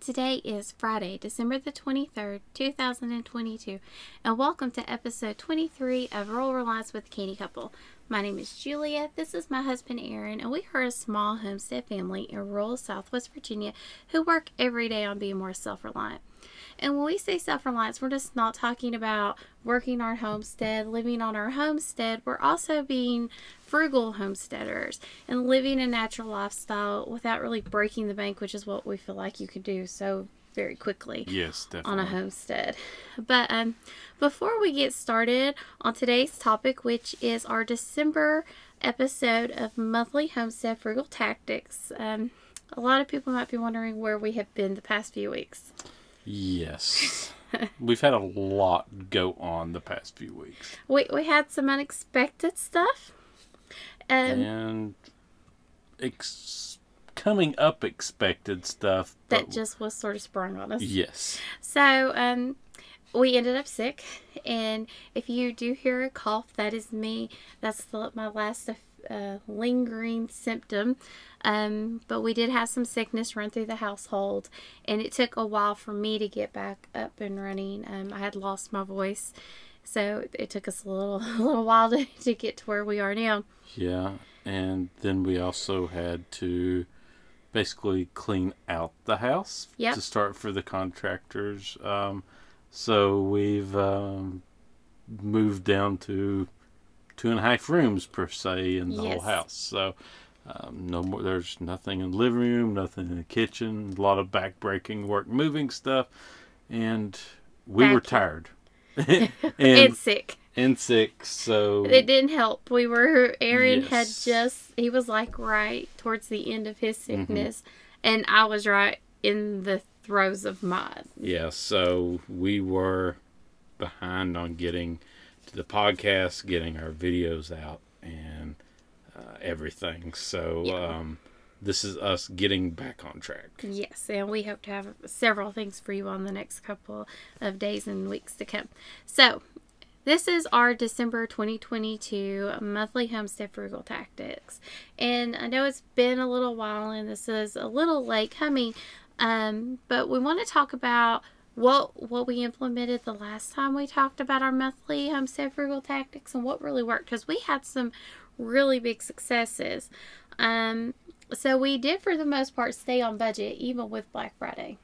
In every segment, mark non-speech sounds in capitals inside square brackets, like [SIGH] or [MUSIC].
Today is Friday, December the 23rd, 2022, and welcome to episode 23 of Rural Reliance with Canny Couple. My name is Julia, this is my husband Aaron, and we are a small homestead family in rural Southwest Virginia who work every day on being more self reliant. And when we say self reliance, we're just not talking about working our homestead, living on our homestead. We're also being frugal homesteaders and living a natural lifestyle without really breaking the bank, which is what we feel like you could do so very quickly Yes, on a homestead. But um, before we get started on today's topic, which is our December episode of Monthly Homestead Frugal Tactics, um, a lot of people might be wondering where we have been the past few weeks. Yes. [LAUGHS] We've had a lot go on the past few weeks. We, we had some unexpected stuff. Um, and ex- coming up expected stuff. that just was sort of sprung on us. Yes. So, um, we ended up sick, and if you do hear a cough, that is me. That's the, my last uh, lingering symptom. Um, but we did have some sickness run through the household, and it took a while for me to get back up and running. Um, I had lost my voice, so it took us a little, [LAUGHS] a little while to, to get to where we are now. Yeah. And then we also had to basically clean out the house Yep. to start for the contractors. Um, so we've um, moved down to two and a half rooms per se in the whole house. So um, no more. There's nothing in the living room, nothing in the kitchen. A lot of back-breaking work, moving stuff, and we were tired [LAUGHS] [LAUGHS] and and sick. and sick. So It didn't help. We were Aaron had just he was like right towards the end of his Mm-hmm. sickness and I was right in the throes of mine. Yeah, so we were behind on getting to the podcast, getting our videos out, and uh, everything. So Yeah. um, this is us getting back on track. Yes, and we hope to have several things for you on the next couple of days and weeks to come. So, this is our December 2022 monthly homestead frugal tactics. And I know it's been a little while and this is a little late coming, um, but we want to talk about what what we implemented the last time we talked about our monthly homestead frugal tactics and what really worked because we had some really big successes. Um, so we did for the most part stay on budget even with Black Friday.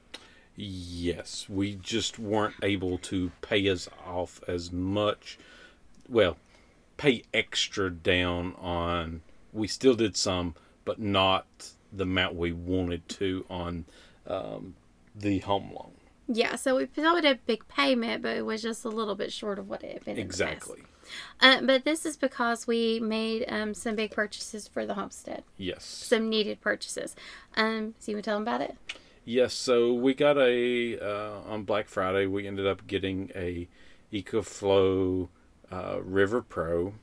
Yes, we just weren't able to pay us off as much. Well, pay extra down on. We still did some, but not the amount we wanted to on um, the home loan. Yeah, so we probably did a big payment, but it was just a little bit short of what it had been. in the past. Exactly. Uh, but this is because we made um, some big purchases for the homestead, Yes. some needed purchases. Um, so you want to tell them about it? Yes, so we got a uh, on Black Friday. We ended up getting a EcoFlow uh, River Pro.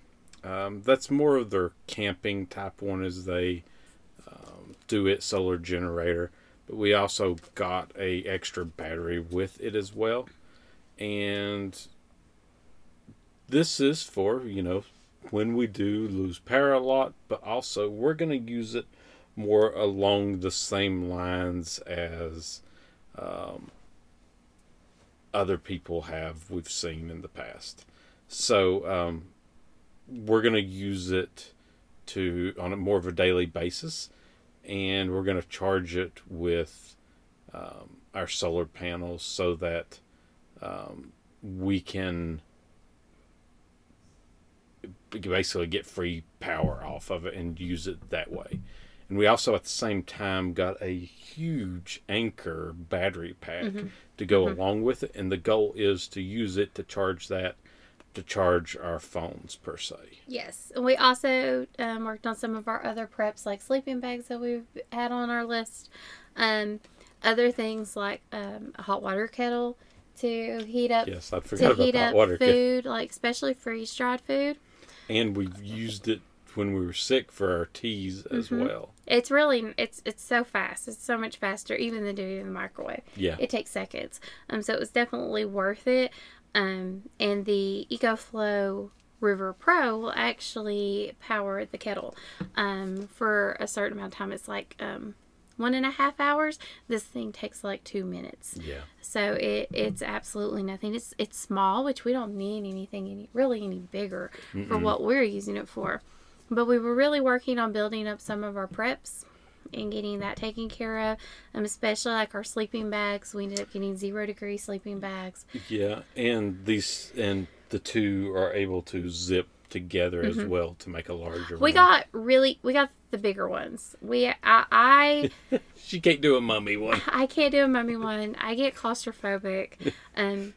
Um, that's more of their camping type one, as they um, do it solar generator. But we also got a extra battery with it as well, and this is for you know when we do lose power a lot, but also we're going to use it more along the same lines as um, other people have we've seen in the past. So um, we're going to use it to on a more of a daily basis, and we're going to charge it with um, our solar panels so that um, we can basically get free power off of it and use it that way. And we also at the same time got a huge Anker battery pack to go along with it. And the goal is to use it to charge that to charge our phones per se. Yes. And we also um, worked on some of our other preps, like sleeping bags that we've had on our list. Um, other things like um, a hot water kettle to heat up Yes, I to forgot about heat the hot water. kettle. food, like especially freeze dried food. And we've used it when we were sick for our teas as Mhm. well. It's really it's it's so fast. It's so much faster even than doing it in the microwave. Yeah. It takes seconds. Um, so it was definitely worth it. Um, and the EcoFlow River Pro will actually power the kettle um, for a certain amount of time. It's like um, one and a half hours. This thing takes like two minutes. Yeah. So it, it's absolutely nothing. It's it's small, which we don't need anything any really any bigger for what we're using it for. But we were really working on building up some of our preps and getting that taken care of. Um, especially like our sleeping bags. We ended up getting zero degree sleeping bags. Yeah, and these and the two are able to zip together as well to make a larger. Mm-hmm. We one. got really we got the bigger ones. We I I [LAUGHS] She can't do a mummy one. I can't do a mummy one. I get claustrophobic. [LAUGHS] Um,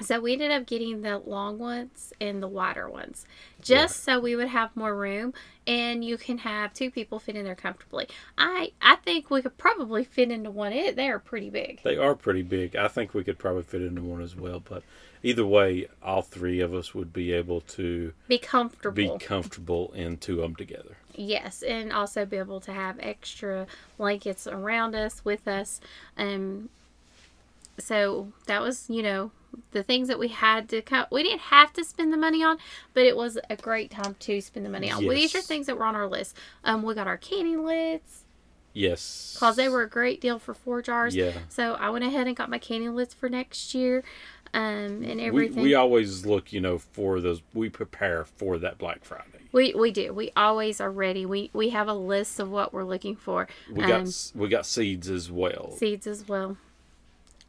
so we ended up getting the long ones and the wider ones, just so we would have more room and you can have two people fit in there comfortably. I I think we could probably fit into one. It they are pretty big. They are pretty big. I think we could probably fit into one as well. But either way, all three of us would be able to Be comfortable. be comfortable. comfortable in two of them together. Yes, and also be able to have extra blankets around us with us. Um, so that was, you know, the things that we had to cut. We didn't have to spend the money on, but it was a great time to spend the money on. Well, these are things that were on our list. Um, we got our candy lids Yes. because they were a great deal for four jars. Yeah. So I went ahead and got my candy lids for next year, um, and We, everything. we always look, you know, for those. We prepare for that Black Friday. we, we do. We always are ready. We we have a list of what we're looking for. We got Um, s we got seeds as well. seeds as well.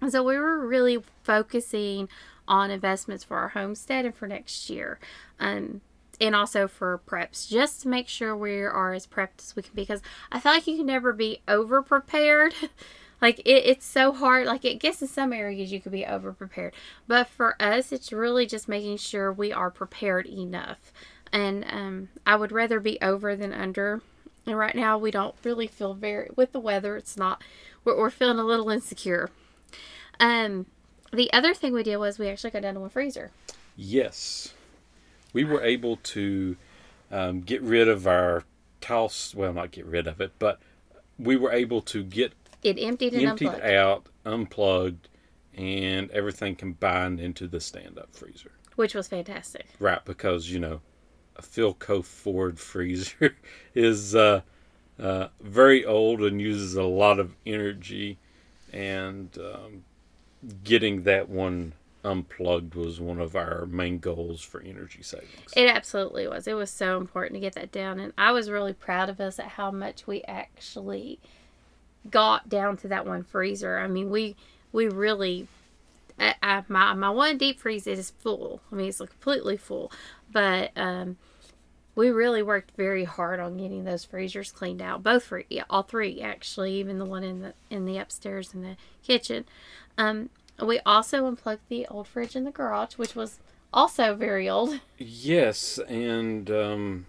So we were really focusing on investments for our homestead and for next year. Um, and also for preps, just to make sure we are as prepped as we can be. Because I feel like you can never be over prepared. [LAUGHS] like it, it's so hard. Like it gets in some areas you could be over prepared, but for us, it's really just making sure we are prepared enough. And um, I would rather be over than under. And right now, we don't really feel very with the weather. It's not. We're, we're feeling a little insecure. Um, the other thing we did was we actually got down to a freezer. Yes, we were able to um, get rid of our toss. Well, not get rid of it, but we were able to get It emptied and emptied unplugged, out, unplugged, and everything combined into the stand-up freezer. which was fantastic. Right, because you know, a Philco Ford freezer [LAUGHS] is uh, uh, very old and uses a lot of energy, and um, getting that one unplugged was one of our main goals for energy savings. It absolutely was. It was so important to get that down, and I was really proud of us at how much we actually got down to that one freezer. I mean, we we really. I, I, my my one deep freeze is full. I mean, it's completely full, but um, we really worked very hard on getting those freezers cleaned out. Both for all three actually, even the one in the in the upstairs in the kitchen. Um, we also unplugged the old fridge in the garage, which was also very old. [LAUGHS] Yes, and um,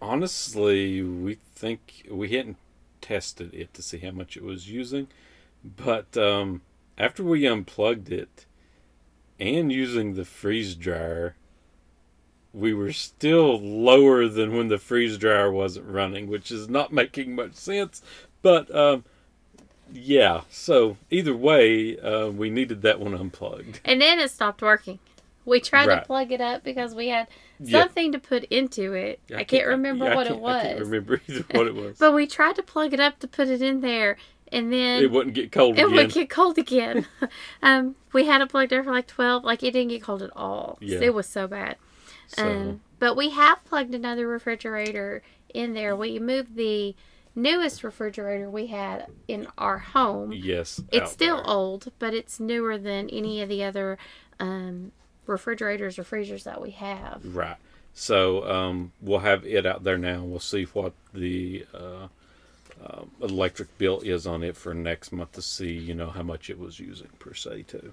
honestly, we think we hadn't tested it to see how much it was using, but um, after we unplugged it and using the freeze dryer, we were still lower than when the freeze dryer wasn't running, which is not making much sense. But um, yeah, so either way, uh, we needed that one unplugged. And then it stopped working. We tried Right. to plug it up because we had Yeah. something to put into it. I, can't remember yeah, I what it can't- was. I can't remember either what it was. [LAUGHS] But we tried to plug it up to put it in there, and then it wouldn't get cold it again. would get cold again. [LAUGHS] [LAUGHS] um, we had it plugged in for like twelve. Like it didn't get cold at all. Yeah. It was so bad. So, Um, but we have plugged another refrigerator in there. We moved the newest refrigerator we had in our home. yes, It's still there. old, but it's newer than any of the other um, refrigerators or freezers that we have. right. So um, we'll have it out there now. We'll see what the uh, uh, electric bill is on it for next month to see, you know, how much it was using per se too.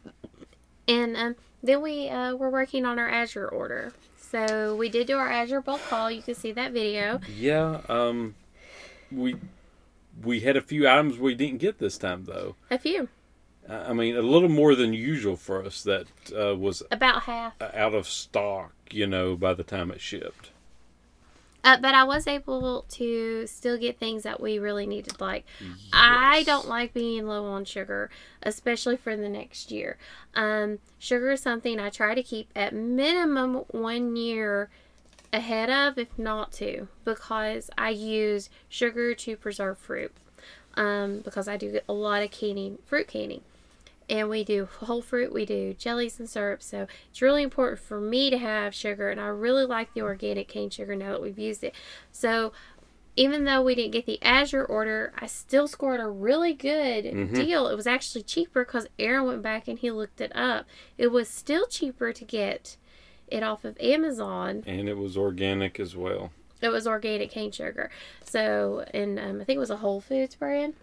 And um, then we uh, were working on our Azure order. So we did do our Azure bulk call. You can see that video. Yeah. Um, we we had a few items we didn't get this time though. A few, I mean, a little more than usual for us. That uh, was about half. out of stock. You know, by the time it shipped. Uh, but I was able to still get things that we really needed. Like, I don't like being low on sugar, especially for the next year. Um, sugar is something I try to keep at minimum one year ahead of, if not two, because I use sugar to preserve fruit. um, because I do a lot of canning, fruit canning. And we do whole fruit, we do jellies and syrups. So it's really important for me to have sugar. And I really like the organic cane sugar now that we've used it. So even though we didn't get the Azure order, I still scored a really good Mhm. deal. It was actually cheaper because Aaron went back and he looked it up. It was still cheaper to get it off of Amazon. And it was organic as well. It was organic cane sugar. So, and um, I think it was a Whole Foods brand,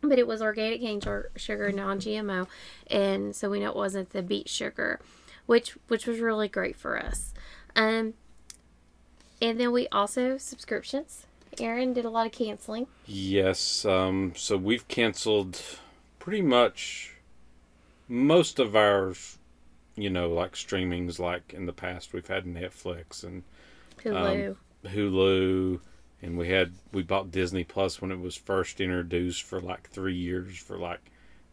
but it was organic cane sugar, non-GMO, and so we know it wasn't the beet sugar, which which was really great for us. Um, and then we also subscriptions. Aaron did a lot of canceling. Yes. Um, so we've canceled pretty much most of our, you know, like streamings. Like in the past, we've had Netflix and Hulu. Hulu, and we had we bought Disney Plus when it was first introduced for like three years for like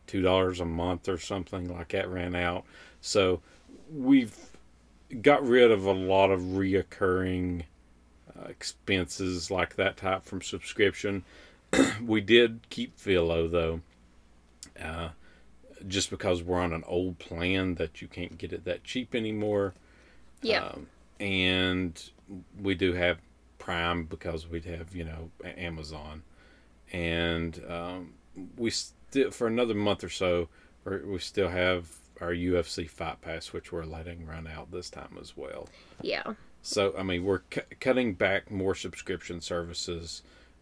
two dollars a month or something like that. Ran out, so we've got rid of a lot of reoccurring uh, expenses like that type from subscription. [CLEARS THROAT] we did keep Philo though, uh, just because we're on an old plan that you can't get it that cheap anymore. yeah. Um, and we do have Prime because we'd have you know Amazon, and um, we still for another month or so we're, still have our UFC Fight Pass, which we're letting run out this time as well. yeah. So I mean we're cu- cutting back more subscription services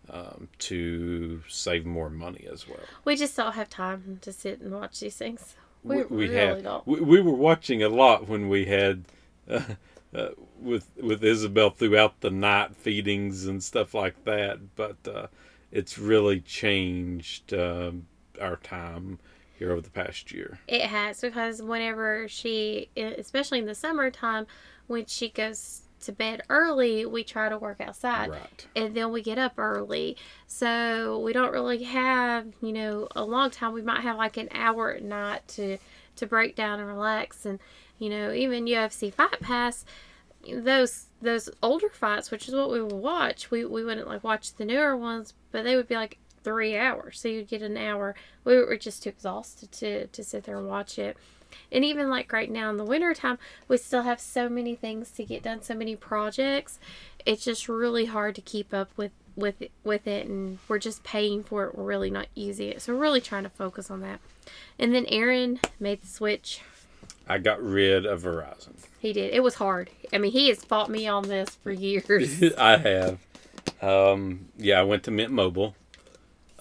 um, to save more money as well. We just don't have time to sit and watch these things. We, we really have don't. we, we were watching a lot when we had uh, [LAUGHS] uh, with with Isabel throughout the night feedings and stuff like that. But uh, it's really changed um, our time here over the past year. It has because whenever she, especially in the summertime, when she goes to bed early, we try to work outside. Right. And then we get up early. So we don't really have, you know, a long time. We might have like an hour at night to, to break down and relax. And, you know, even UFC Fight Pass, those those older fights, which is what we would watch, we, we wouldn't like watch the newer ones, but they would be like three hours. So you'd get an hour. We were just too exhausted to, to sit there and watch it. And even like right now in the wintertime, we still have so many things to get done, so many projects. It's just really hard to keep up with with with it and we're just paying for it. We're really not using it. So we're really trying to focus on that. And then Aaron made the switch. I got rid of Verizon. He did. It was hard. I mean, he has fought me on this for years. [LAUGHS] I have. Um, yeah, I went to Mint Mobile.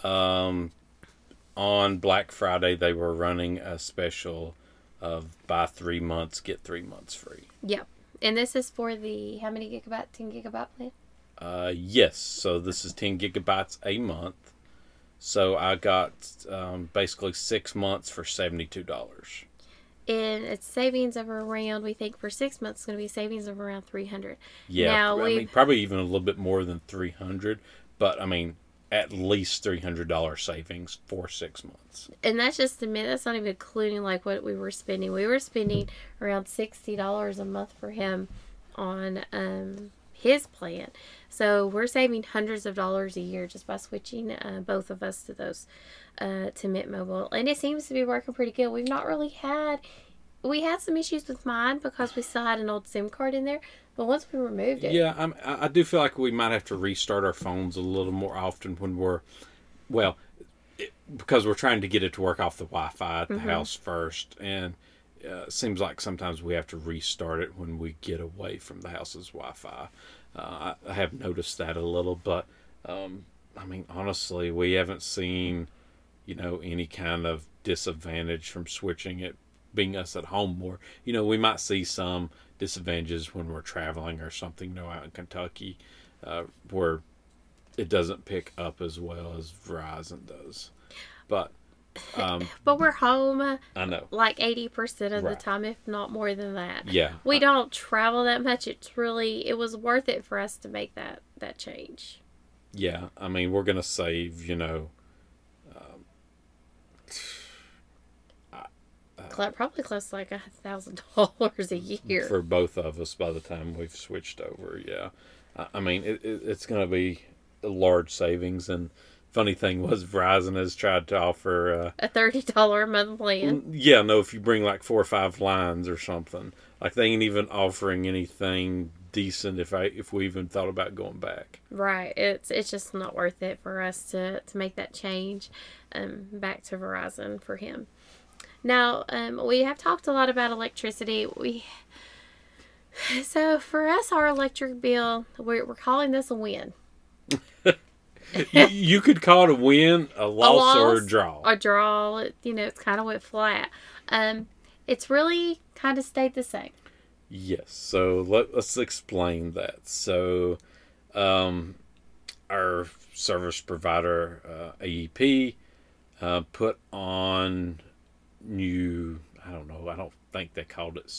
Um, on Black Friday, they were running a special of buy three months, get three months free. yep. And this is for the how many gigabyte? 10 gigabyte plan? Uh, yes, so this is 10 gigabytes a month. So I got um, basically six months for $72. And it's savings of around, we think for six months, it's going to be savings of around 300 Yeah, Now I mean, probably even a little bit more than 300 but I mean, at least $300 savings for six months. and that's just the minute. That's not even including like what we were spending. We were spending around sixty dollars a month for him on um, his plan. So we're saving hundreds of dollars a year just by switching uh, both of us to those uh, to Mint Mobile, and it seems to be working pretty good. We've not really had. We had some issues with mine because we still had an old SIM card in there, but once we removed it, Yeah, I'm, I do feel like we might have to restart our phones a little more often when we're, well, it, because we're trying to get it to work off the Wi-Fi at the house first, and uh, seems like sometimes we have to restart it when we get away from the house's Wi-Fi. Uh, I, have noticed that a little, but um, I mean, honestly, we haven't seen, you know, any kind of disadvantage from switching it being us at home more. You know, we might see some disadvantages when we're traveling or something, you know, out in Kentucky, uh, where it doesn't pick up as well as Verizon does. But um, [LAUGHS] but we're home I know, like eighty percent of Right. the time, if not more than that. yeah, we don't travel that much. It's really it was worth it for us to make that that change. yeah. I mean, we're gonna save, you know, [SIGHS] Cl- Probably close to like a thousand [LAUGHS] dollars a year. for both of us by the time we've switched over. Yeah, I, I mean, it, it, it's gonna be a large savings, and funny thing was Verizon has tried to offer. Uh, A thirty dollar a month plan. yeah, no, if you bring like four or five lines or something, like they ain't even offering anything decent. If I if we even thought about going back. Right. It's it's just not worth it for us to, to make that change um, back to Verizon for him. Now, um, we have talked a lot about electricity. We [SIGHS] so for us, our electric bill, we're, we're calling this a win. [LAUGHS] you, could call it a win, a loss, or a draw. A draw, it- you know, it's kind of went flat. Um, it's really kind of stayed the same. Yes. So let, let's explain that. So, um, our service provider, uh, AEP, uh, put on new, I don't know, I don't think they called it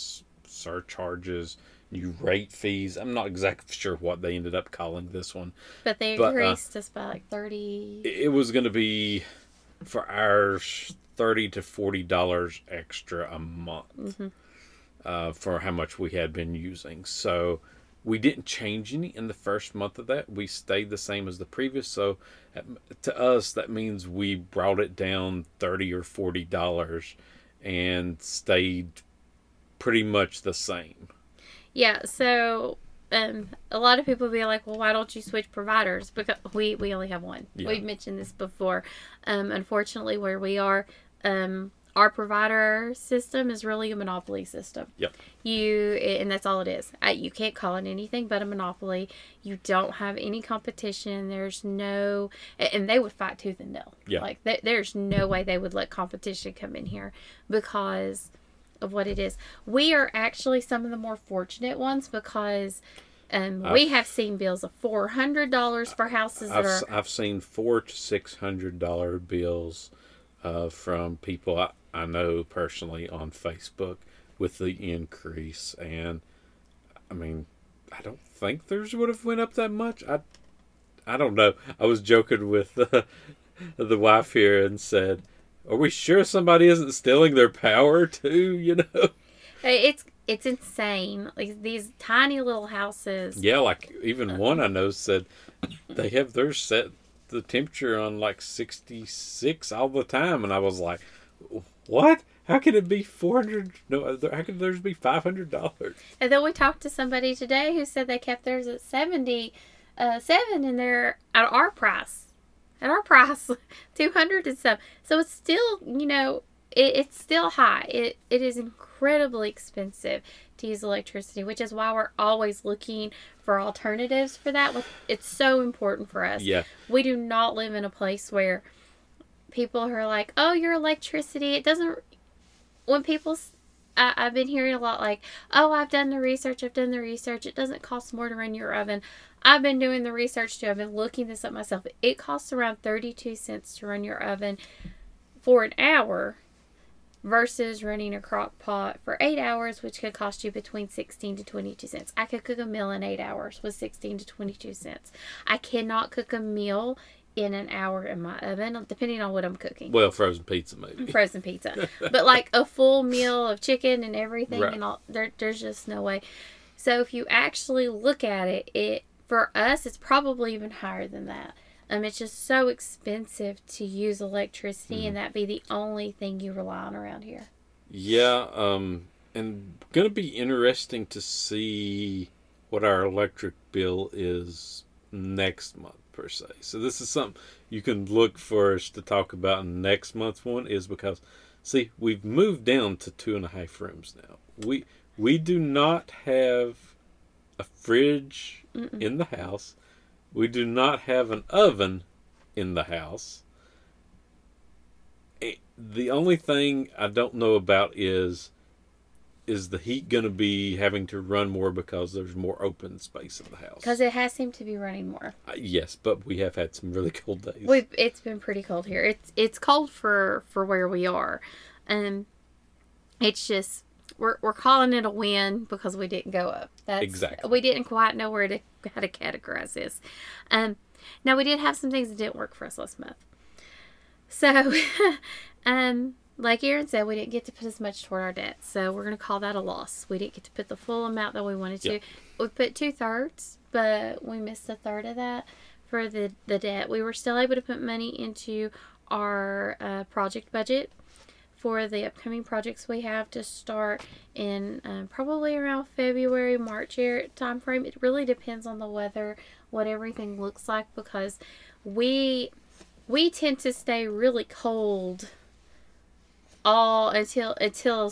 surcharges, new rate fees. I'm not exactly sure what they ended up calling this one. But they But, uh, increased us by like 30. It was going to be for ours 30 to 40 dollars extra a month uh, for how much we had been using so we didn't change any in the first month of that we stayed the same as the previous so to us that means we brought it down 30 or 40 dollars and stayed pretty much the same Yeah, so um, a lot of people be like, well, why don't you switch providers? Because we, we only have one. Yeah. We've mentioned this before. Um, unfortunately, where we are, um, our provider system is really a monopoly system. Yep. You and that's all it is. You can't call it anything but a monopoly. You don't have any competition. There's no, and they would fight tooth and nail. Yeah. Like th- there's no way they would let competition come in here because of what it is. We are actually some of the more fortunate ones because um, we have seen bills of four hundred dollars for houses I've, are I've seen four to six hundred dollar bills uh, from people I, I know personally on Facebook with the increase, and I mean, I don't think theirs would have went up that much. I I don't know. I was joking with uh, [LAUGHS] the wife here and said, "Are we sure somebody isn't stealing their power too?" You know? it's it's insane. Like these tiny little houses. Yeah, like even one I know said they have theirs set the temperature on like 66 all the time. And I was like, what? How can it be 400? No, how could theirs be $500? And then we talked to somebody today who said they kept theirs at seventy uh, seven and they're at our price. At our price, [LAUGHS] two hundred and some. So it's still, you know, it, it's still high. It it is incredibly expensive to use electricity, which is why we're always looking for alternatives for that. It's so important for us. Yeah. We do not live in a place where people are like, "Oh, your electricity, it doesn't." When people, I've been hearing a lot like, "Oh, I've done the research. I've done the research. It doesn't cost more to run your oven." I've been doing the research too. I've been looking this up myself. It costs around thirty-two cents to run your oven for an hour versus running a crock pot for eight hours, which could cost you between 16 to 22 cents. I could cook a meal in eight hours with 16 to 22 cents. I cannot cook a meal in an hour in my oven, depending on what I'm cooking. Well, frozen pizza, maybe. [LAUGHS] Frozen pizza, but like a full meal of chicken and everything, Right. and all there, there's just no way. So if you actually look at it, it for us, it's probably even higher than that. Um, it's just so expensive to use electricity, and that be the only thing you rely on around here. Yeah, um, and going to be interesting to see what our electric bill is next month per se. So this is something you can look for us to talk about in next month's one is because see we've moved down to two and a half rooms now. We we do not have a fridge in the house. We do not have an oven in the house. The only thing I don't know about is is the heat going to be having to run more because there's more open space in the house? Because it has seemed to be running more. Uh, yes, but we have had some really [LAUGHS] cold days. We've, it's been pretty cold here. It's it's cold for for where we are, um, it's just we're we're calling it a win because we didn't go up. That's Exactly. We didn't quite know where to how to categorize this. Um, now we did have some things that didn't work for us last month. So, [LAUGHS] um, like Aaron said, we didn't get to put as much toward our debt, so we're gonna call that a loss. We didn't get to put the full amount that we wanted to. Yep. We put two thirds, but we missed a third of that for the the debt. We were still able to put money into our uh, project budget for the upcoming projects we have to start in um, probably around February, March area time frame. It really depends on the weather, what everything looks like because we we tend to stay really cold all until until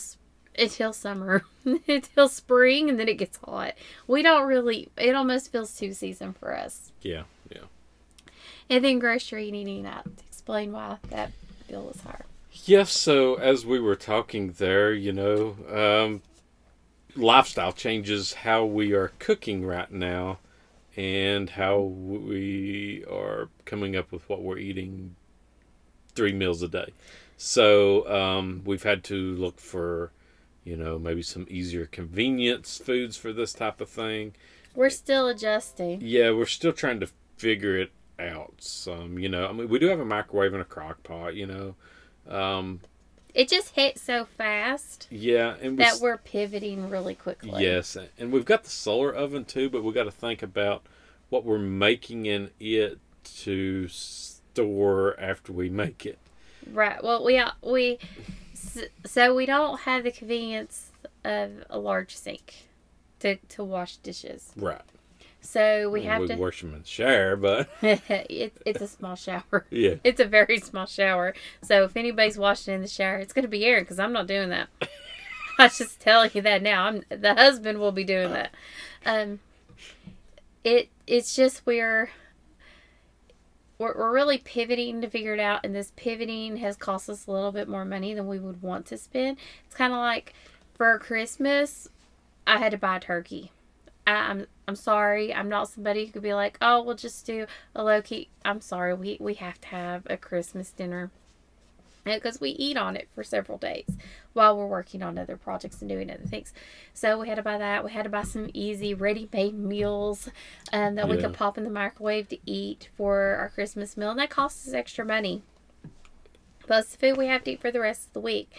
until summer, [LAUGHS] until spring, and then it gets hot. We don't really. It almost feels two season for us. Yeah, yeah. And then grocery needing that to explain why that bill is higher. Yes. So as we were talking there, you know, um, lifestyle changes how we are cooking right now, and how we are coming up with what we're eating three meals a day. So um, we've had to look for, you know, maybe some easier convenience foods for this type of thing. We're still adjusting. Yeah, we're still trying to figure it out. Some, you know, I mean, we do have a microwave and a crock pot, you know. Um, It just hit so fast yeah, and we, that we're pivoting really quickly. Yes, and we've got the solar oven too, but we got to think about what we're making in it to store after we make it. Right. Well, we we so we don't have the convenience of a large sink to to wash dishes. Right. So we we have to. wash them in the shower, but [LAUGHS] it, it's a small shower. [LAUGHS] yeah, It's a very small shower. So if anybody's washing in the shower, it's going to be Aaron because I'm not doing that. [LAUGHS] I just tell you that now. I'm the husband will be doing that. Um, it it's just we're we're, we're really pivoting to figure it out, and this pivoting has cost us a little bit more money than we would want to spend. It's kind of like for Christmas, I had to buy a turkey. I, I'm I'm sorry. I'm not somebody who could be like, oh, we'll just do a low key. I'm sorry. We we have to have a Christmas dinner because we eat on it for several days while we're working on other projects and doing other things. So we had to buy that. We had to buy some easy ready-made meals um, that we could pop in the microwave to eat for our Christmas meal, and that costs us extra money. Plus the food we have to eat for the rest of the week,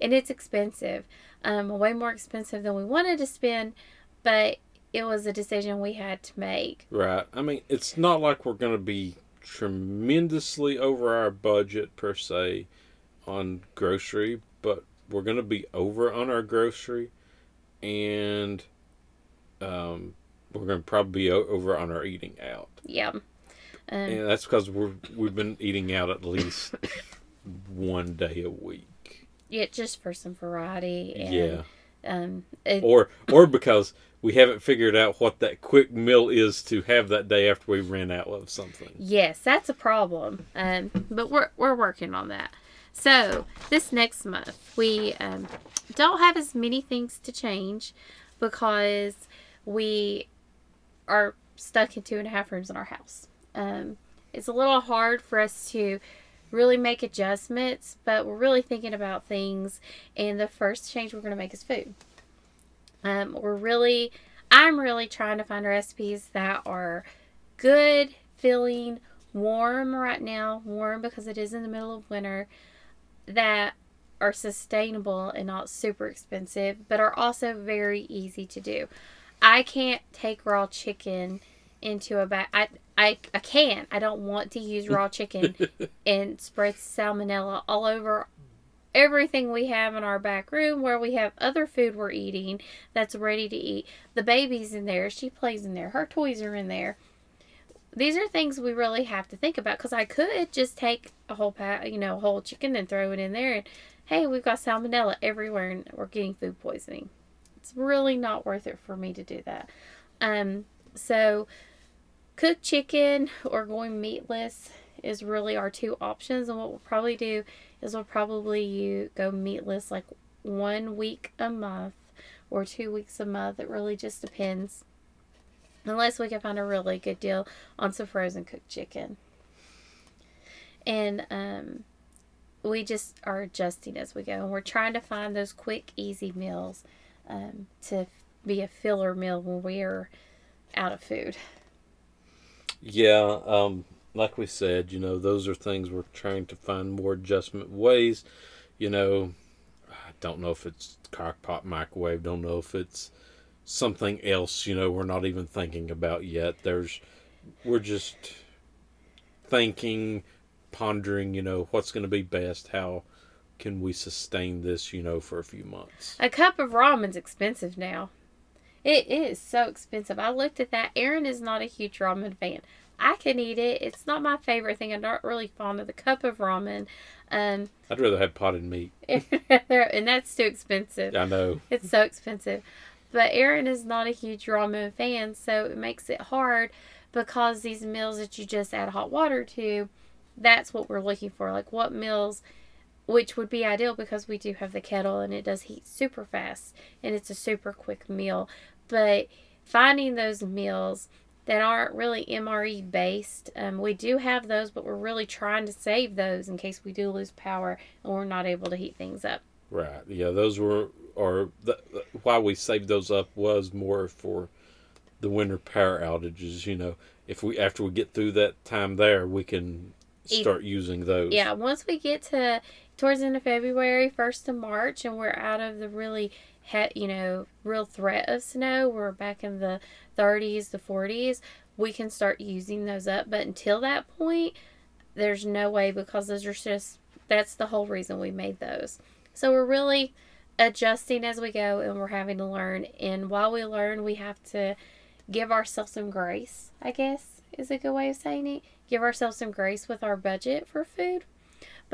and it's expensive, um, way more expensive than we wanted to spend, but it was a decision we had to make. right. I mean, it's not like we're going to be tremendously over our budget per se on grocery, but we're going to be over on our grocery, and um, we're going to probably be o- over on our eating out. Yeah. Um, And that's because we're we've been eating out at least one day a week. yeah, just for some variety. And, yeah. Um, it, Or or because we haven't figured out what that quick meal is to have that day after we ran out of something. Yes, that's a problem. Um, but we're we're working on that. So this next month we um, don't have as many things to change because we are stuck in two and a half rooms in our house. Um, it's a little hard for us to really make adjustments, but we're really thinking about things. And the first change we're going to make is food. Um, we're really, I'm really trying to find recipes that are good, filling, warm right now, warm because it is in the middle of winter, that are sustainable and not super expensive, but are also very easy to do. I can't take raw chicken into a bag. I, I can't. I don't want to use raw chicken [LAUGHS] and spread salmonella all over everything we have in our back room where we have other food we're eating that's ready to eat. The baby's in there. She plays in there. Her toys are in there. These are things we really have to think about because I could just take a whole pat, you know, a whole chicken and throw it in there, and hey, we've got salmonella everywhere, and we're getting food poisoning. It's really not worth it for me to do that. Um, so cooked chicken or going meatless is really our two options, and what we'll probably do is we'll probably you go meatless like one week a month or two weeks a month. It really just depends. Unless we can find a really good deal on some frozen cooked chicken. And um, we just are adjusting as we go. And we're trying to find those quick, easy meals um, to be a filler meal when we're out of food. Yeah, um, like we said, you know, those are things we're trying to find more adjustment ways. You know, I don't know if it's crock pot microwave, don't know if it's something else, you know, we're not even thinking about yet. There's we're just thinking, pondering, you know, what's going to be best, how can we sustain this, you know, for a few months. A cup of ramen's expensive now. It is so expensive. I looked at that. Aaron is not a huge ramen fan. I can eat it. It's not my favorite thing. I'm not really fond of the cup of ramen. Um, I'd rather have potted meat. [LAUGHS] and that's too expensive. I know. It's so expensive. But Aaron is not a huge ramen fan, so it makes it hard because these meals that you just add hot water to, that's what we're looking for. Like what meals, which would be ideal because we do have the kettle and it does heat super fast and it's a super quick meal. But finding those meals that aren't really MRE based, um, we do have those, but we're really trying to save those in case we do lose power and we're not able to heat things up. Right. Yeah, those were, or the, why we saved those up was more for the winter power outages. You know, if we after we get through that time there, we can start using those. Yeah, once we get to towards the end of February, first of March, and we're out of the really, you know, real threat of snow. We're back in the 30s, the 40s. We can start using those up, but until that point, there's no way because those are just that's the whole reason we made those. So we're really adjusting as we go, and we're having to learn. And while we learn, we have to give ourselves some grace. I guess is a good way of saying it. Give ourselves some grace with our budget for food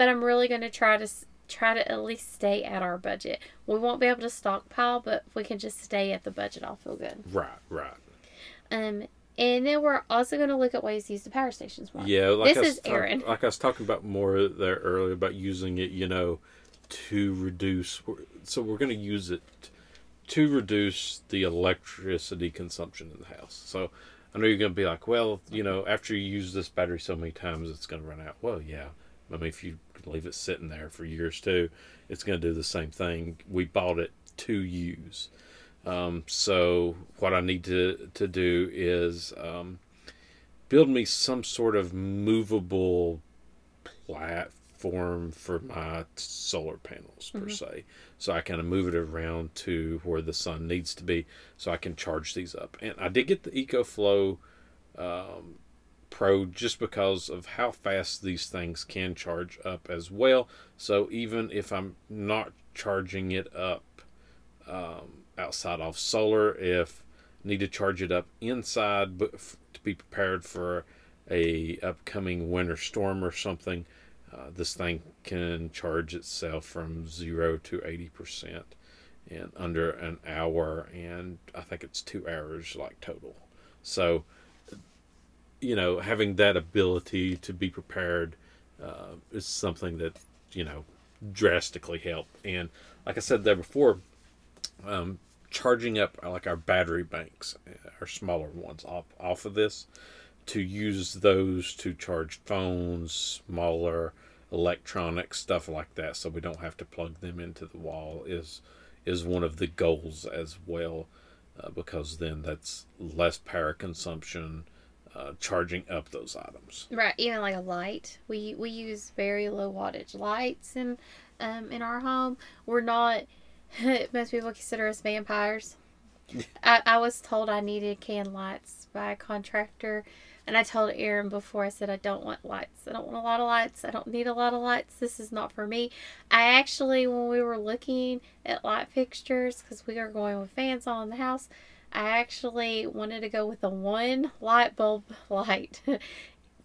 but I'm really going to try to try to at least stay at our budget. We won't be able to stockpile, but if we can just stay at the budget, I'll feel good. Right, right. Um, and then we're also going to look at ways to use the power stations more. Yeah, like this I is talk- Aaron. like I was talking about more there earlier about using it, you know, to reduce. So we're going to use it to reduce the electricity consumption in the house. So I know you're going to be like, well, you know, after you use this battery so many times, it's going to run out. Well, yeah. I mean, if you leave it sitting there for years too, it's going to do the same thing. We bought it to use. Um, so what I need to to do is um, build me some sort of movable platform for my solar panels per se, so I kind of move it around to where the sun needs to be, so I can charge these up. And I did get the EcoFlow um, Pro just because of how fast these things can charge up as well. So even if I'm not charging it up um, outside of solar, if need to charge it up inside, but to be prepared for a upcoming winter storm or something, uh, this thing can charge itself from zero to eighty percent in under an hour, and I think it's two hours like total. So you know, having that ability to be prepared uh, is something that you know drastically help. And like I said there before, um, charging up like our battery banks, uh, our smaller ones off off of this, to use those to charge phones, smaller electronics, stuff like that, so we don't have to plug them into the wall is is one of the goals as well, uh, because then that's less power consumption uh, charging up those items. Right, even like a light. We we use very low wattage lights in um, in our home. We're not. [LAUGHS] Most people consider us vampires. [LAUGHS] I, I was told I needed can lights by a contractor, and I told Aaron before. I said I don't want lights. I don't want a lot of lights. I don't need a lot of lights. This is not for me. I actually, when we were looking at light fixtures, because we are going with fans on in the house, I actually wanted to go with a one light bulb [LAUGHS] light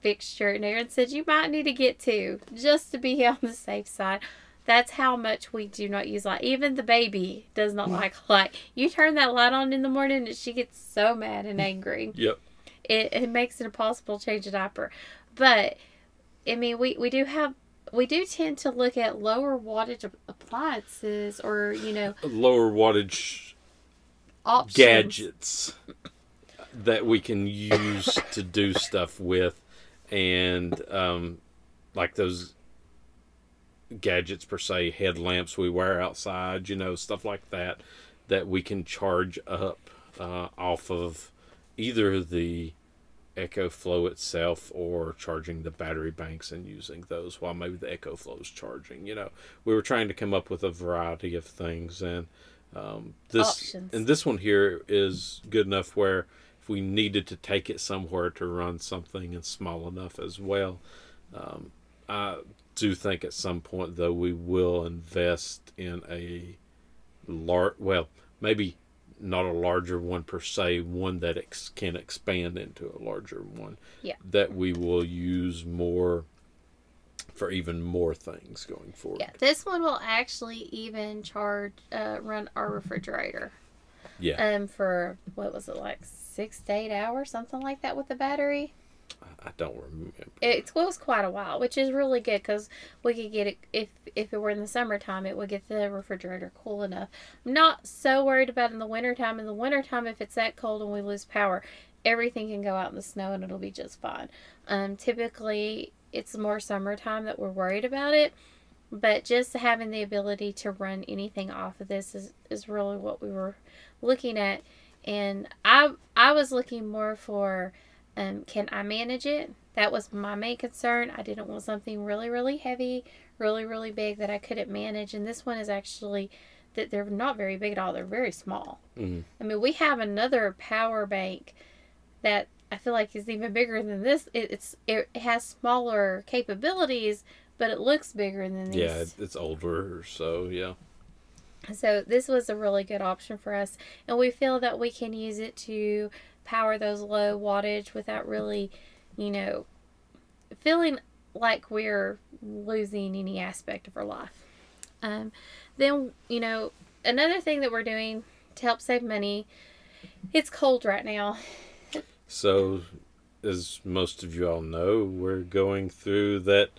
fixture. And Aaron said, You might need to get two just to be [LAUGHS] on the safe side. That's how much we do not use light. Even the baby does not mm. like light. You turn that light on in the morning and she gets so mad and mm. angry. Yep. It, it makes it impossible to change a diaper. But, I mean, we, we do have we do tend to look at lower wattage appliances or you know Lower wattage options gadgets that we can use to do stuff with, and um, like those gadgets per se, headlamps we wear outside, you know, stuff like that, that we can charge up uh, off of either the EcoFlow itself or charging the battery banks and using those while maybe the EcoFlow is charging. You know, we were trying to come up with a variety of things, and um, this Options. and this one here is good enough where if we needed to take it somewhere to run something and small enough as well. Um, I do think at some point though we will invest in a large, well, maybe not a larger one per se, one that ex- can expand into a larger one. Yeah. That we will use more for even more things going forward. Yeah, this one will actually even charge uh, run our refrigerator. Yeah. Um, for what was it like six to eight hours, something like that with the battery. I don't remember. It was quite a while, which is really good because we could get it if if it were in the summertime, it would get the refrigerator cool enough. I'm not so worried about in the wintertime. In the wintertime, if it's that cold and we lose power, everything can go out in the snow and it'll be just fine. Um, typically, it's more summertime that we're worried about it, but just having the ability to run anything off of this is is really what we were looking at. And I I was looking more for um, can I manage it? That was my main concern. I didn't want something really, really heavy, really, really big that I couldn't manage. And this one is actually that they're not very big at all. They're very small. Mhm. I mean, we have another power bank that I feel like is even bigger than this. It, it's it has smaller capabilities, but it looks bigger than these. Yeah, it's older, so yeah. So this was a really good option for us, and we feel that we can use it to power those low wattage without really, you know, feeling like we're losing any aspect of our life. Um, then you know another thing that we're doing to help save money. It's cold right now. So, as most of you all know, we're going through that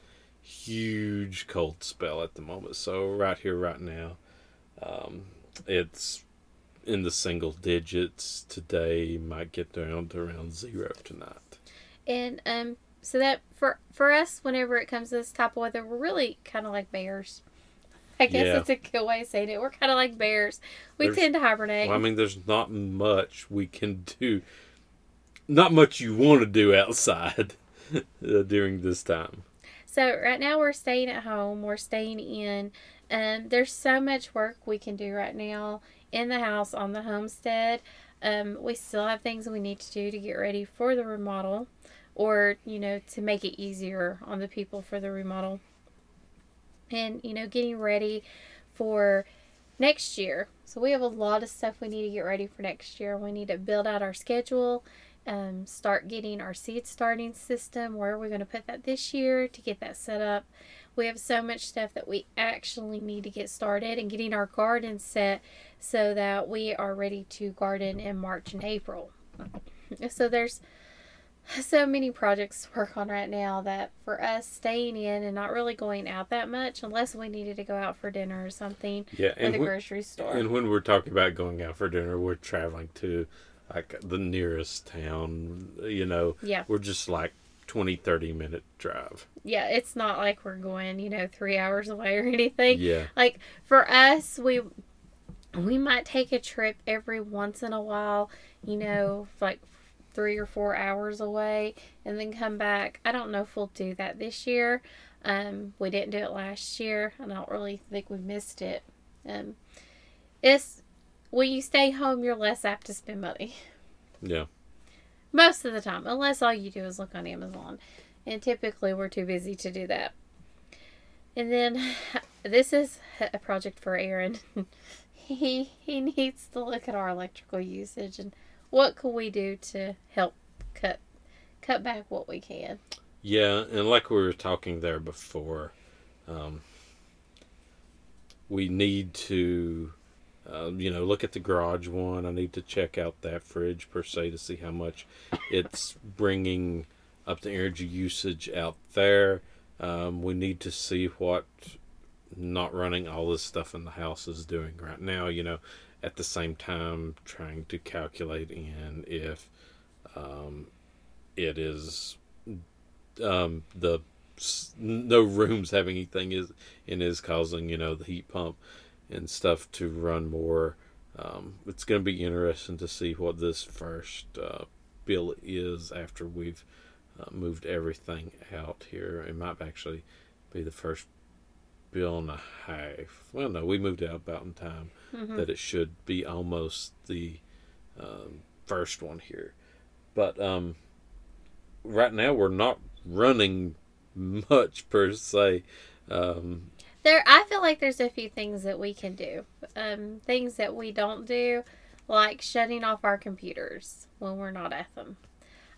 huge cold spell at the moment. So, right here, right now, um, it's in the single digits. Today might get down to around zero tonight. And um, so that for for us, whenever it comes to this type of weather, we're really kind of like bears. I guess Yeah. that's a good way of saying it. We're kind of like bears. We There's- tend to hibernate. Well, I mean, there's not much we can [LAUGHS] do. Not much you want to do outside [LAUGHS] uh, during this time. So right now we're staying at home. We're staying in. Um, there's so much work we can do right now in the house on the homestead. Um, we still have things we need to do to get ready for the remodel, or you know to make it easier on the people for the remodel. And you know getting ready for next year. So we have a lot of stuff we need to get ready for next year. We need to build out our schedule um, start getting our seed starting system. Where are we going to put that this year to get that set up? We have so much stuff that we actually need to get started and getting our garden set so that we are ready to garden in March and April. So there's so many projects to work on right now that for us staying in and not really going out that much unless we needed to go out for dinner or something Yeah, and the when, grocery store. and when we're talking about going out for dinner, we're traveling to like the nearest town. You know, yeah. we're just like 20, 30 minute drive. Yeah, it's not like we're going, you know, three hours away or anything. Yeah, Like for us, we we might take a trip every once in a while, you know, like three or four hours away, and then come back. I don't know if we'll do that this year. Um, we didn't do it last year. I don't really think we missed it. Um, it's when you stay home, you're less apt to spend money yeah. most of the time, unless all you do is look on Amazon. And typically, we're too busy to do that. And then, [SIGHS] this is a project for Aaron. [LAUGHS] he he needs to look at our electrical usage and what can we do to help cut cut back what we can. Yeah, and like we were talking there before, um, we need to, uh, you know, look at the garage one. I need to check out that fridge per se to see how much it's bringing up the energy usage out there. Um, we need to see what not running all this stuff in the house is doing right now. You know, at the same time trying to calculate in if um, it is um, the no rooms having anything is and is causing you know the heat pump and stuff to run more. Um, it's going to be interesting to see what this first uh, bill is after we've uh, moved everything out here. It might actually be the first bill and a half. Well, no, we moved out about in time Mhm. that it should be almost the um, first one here. but um, right now we're not running much per se. Um, There, I feel like there's a few things that we can do. Um, things that we don't do, like shutting off our computers when we're not at them.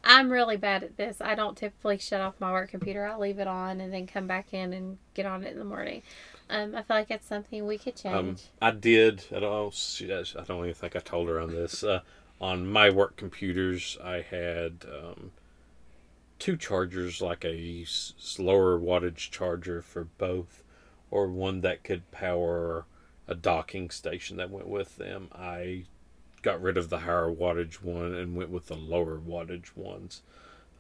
I'm really bad at this. I don't typically shut off my work computer. I leave it on and then come back in and get on it in the morning. Um, I feel like it's something we could change. Um, I did. I don't. I don't even think I told her on this. Uh, on my work computers, I had um, two chargers, like a lower wattage charger for both, or one that could power a docking station that went with them. I got rid of the higher wattage one and went with the lower wattage ones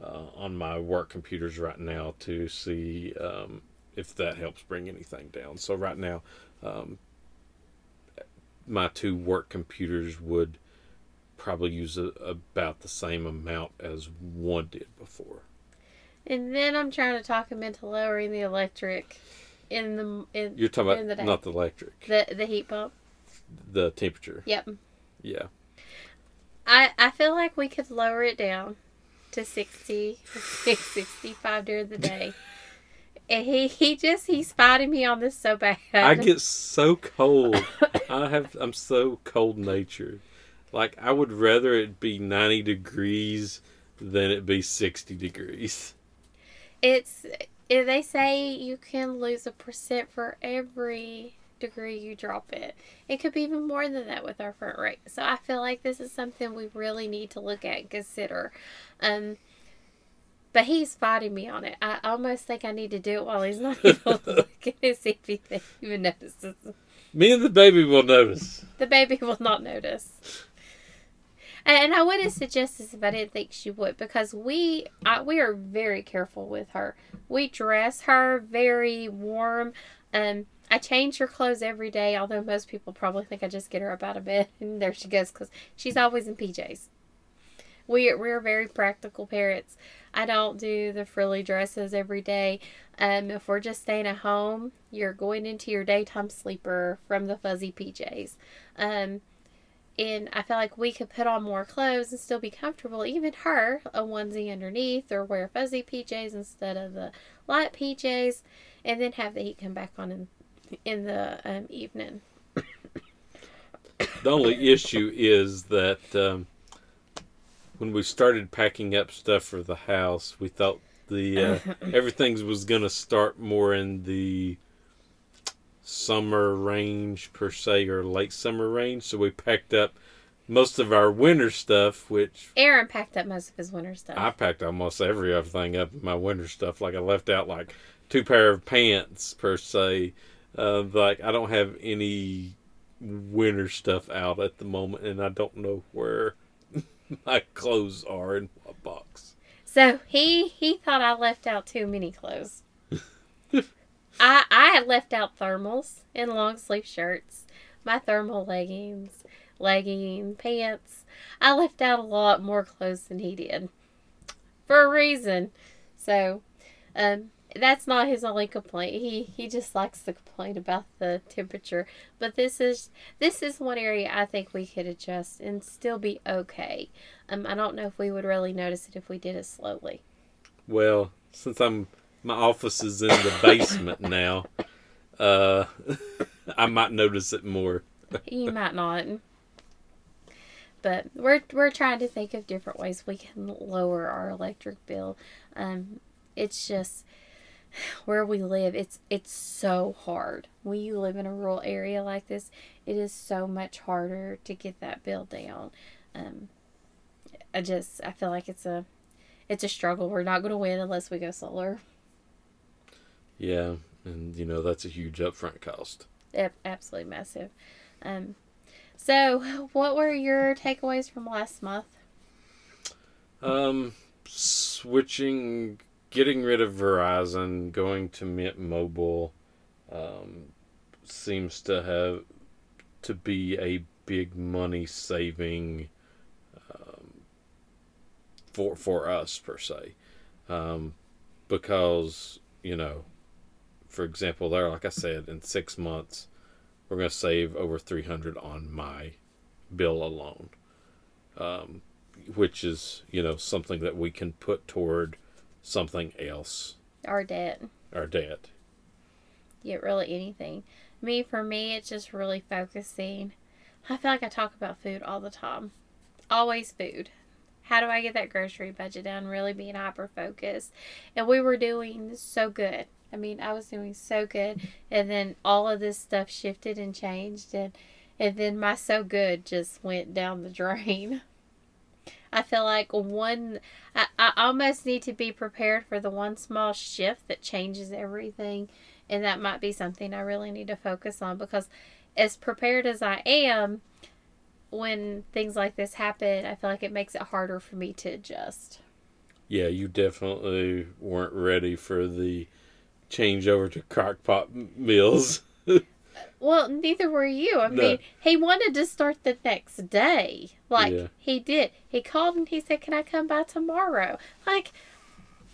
uh, on my work computers right now to see um, if that helps bring anything down. So right now, um, my two work computers would probably use a, about the same amount as one did before. and then I'm trying to talk him into lowering the electric in the in, You're talking in the day. not the electric, the the heat pump. the temperature. Yep. Yeah. I I feel like we could lower it down to 60, [LAUGHS] 65 during the day. [LAUGHS] And he, he just he's fighting me on this so bad. I get [LAUGHS] so cold. I have I'm so cold natured. Like I would rather it be 90 degrees than it be 60 degrees. it's they say you can lose a percent for every degree you drop it. It could be even more than that with our front rate. So I feel like this is something we really need to look at and consider. Um but he's fighting me on it. I almost think I need to do it while he's not [LAUGHS] even looking to see if he even notices. Me and the baby will notice. The baby will not notice. And I wouldn't suggest this if I didn't think she would, because we I, we are very careful with her. We dress her very warm. Um, I change her clothes every day. Although most people probably think I just get her up out of bed [LAUGHS] and there she goes, because she's always in PJs. We we're very practical parents. I don't do the frilly dresses every day. Um, if we're just staying at home, you're going into your daytime sleeper from the fuzzy PJs. Um, and I feel like we could put on more clothes and still be comfortable. Even her, a onesie underneath, or wear fuzzy PJs instead of the light PJs, and then have the heat come back on in in the um, evening. The only issue is that um, when we started packing up stuff for the house, we thought the uh, [COUGHS] everything was going to start more in the summer range per se or late summer range. So we packed up most of our winter stuff, which Aaron packed up most of his winter stuff. I packed almost every other thing up in my winter stuff. Like I left out like two pair of pants per se. Uh, like I don't have any winter stuff out at the moment, and I don't know where [LAUGHS] my clothes are in what box. So he he thought I left out too many clothes. I I had left out thermals and long sleeve shirts, my thermal leggings, legging pants. I left out a lot more clothes than he did, for a reason. So, um, that's not his only complaint. He he just likes to complain about the temperature. But this is this is one area I think we could adjust and still be okay. Um, I don't know if we would really notice it if we did it slowly. Well, since I'm my office is in the basement now, uh, [LAUGHS] I might notice it more. You might not. But we're we're trying to think of different ways we can lower our electric bill. Um, it's just where we live. It's it's so hard. When you live in a rural area like this, it is so much harder to get that bill down. Um, I just I feel like it's a it's a struggle. We're not going to win unless we go solar. Yeah, and you know that's a huge upfront cost. Yep, absolutely massive. Um, so, what were your takeaways from last month? Um, switching, getting rid of Verizon, going to Mint Mobile, um, seems to have to be a big money saving um, for for us per se, um, because you know, for example, there, like I said, in six months, we're going to save over three hundred on my bill alone. Um, which is you know something that we can put toward something else, Our debt. our debt. Yeah, really anything. Me, for me, it's just really focusing. I feel like I talk about food all the time. Always food. How do I get that grocery budget down? Really being hyper focused. And we were doing so good. I mean, I was doing so good. And then all of this stuff shifted and changed. And, and then my so good just went down the drain. [LAUGHS] I feel like one, I, I almost need to be prepared for the one small shift that changes everything and that might be something I really need to focus on because as prepared as I am when things like this happen, I feel like it makes it harder for me to adjust. Yeah, you definitely weren't ready for the change over to crockpot meals. [LAUGHS] Well, neither were you. I No. mean, he wanted to start the next day. Like Yeah. he did. He called and he said, "Can I come by tomorrow?" Like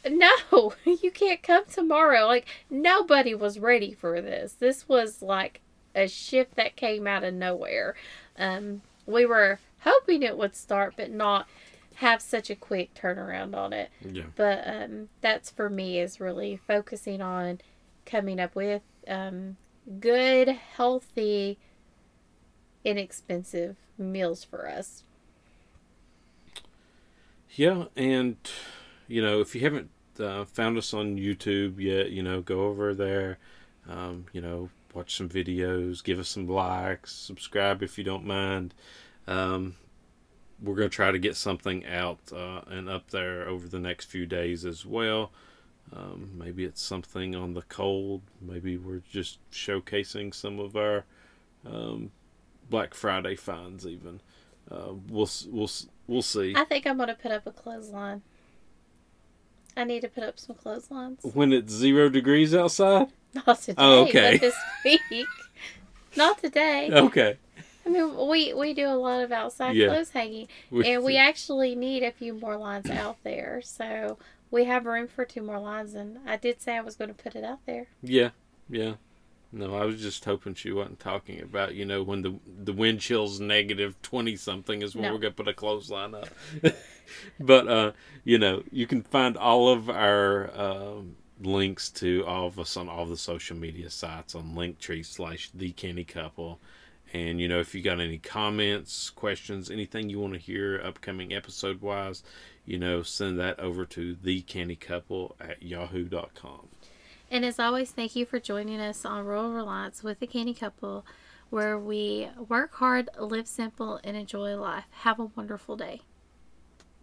no, [LAUGHS] you can't come tomorrow. Like nobody was ready for this. This was like a shift that came out of nowhere. Um, we were hoping it would start, but not have such a quick turnaround on it. yeah. But um, that's for me is really focusing on coming up with um, good, healthy, inexpensive meals for us. Yeah, and you know, if you haven't uh, found us on YouTube yet, you know, go over there. Um, you know, watch some videos, give us some likes, subscribe if you don't mind. Um, we're gonna try to get something out uh, and up there over the next few days as well. Um, maybe it's something on the cold. Maybe we're just showcasing some of our um, Black Friday finds. Even uh, we'll we'll we'll see. I think I'm going to put up a clothesline. I need to put up some clotheslines. when it's zero degrees outside. Not today, Oh, okay. but this [LAUGHS] week. Not today. Okay. I mean, we we do a lot of outside Yeah. clothes hanging, and we actually need a few more lines out there. So we have room for two more lines, and I did say I was going to put it out there. yeah, yeah. No, I was just hoping she wasn't talking about you know when the the wind chill's negative twenty something is when No. we're gonna put a clothesline up. [LAUGHS] but uh, you know, you can find all of our um, links to all of us on all the social media sites on Linktree slash the Canny Couple. And you know, if you got any comments, questions, anything you want to hear upcoming episode wise, you know, send that over to the Canny Couple at yahoo.com. And as always, thank you for joining us on Rural Reliance with the Canny Couple, where we work hard, live simple, and enjoy life. Have a wonderful day.